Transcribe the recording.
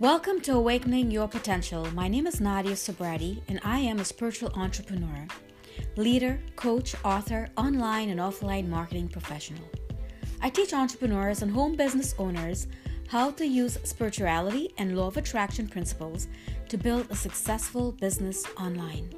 Welcome to Awakening Your Potential. My name is Nadia Sobrati, and I am a spiritual entrepreneur, leader, coach, author, online and offline marketing professional. I teach entrepreneurs and home business owners how to use spirituality and law of attraction principles to build a successful business online.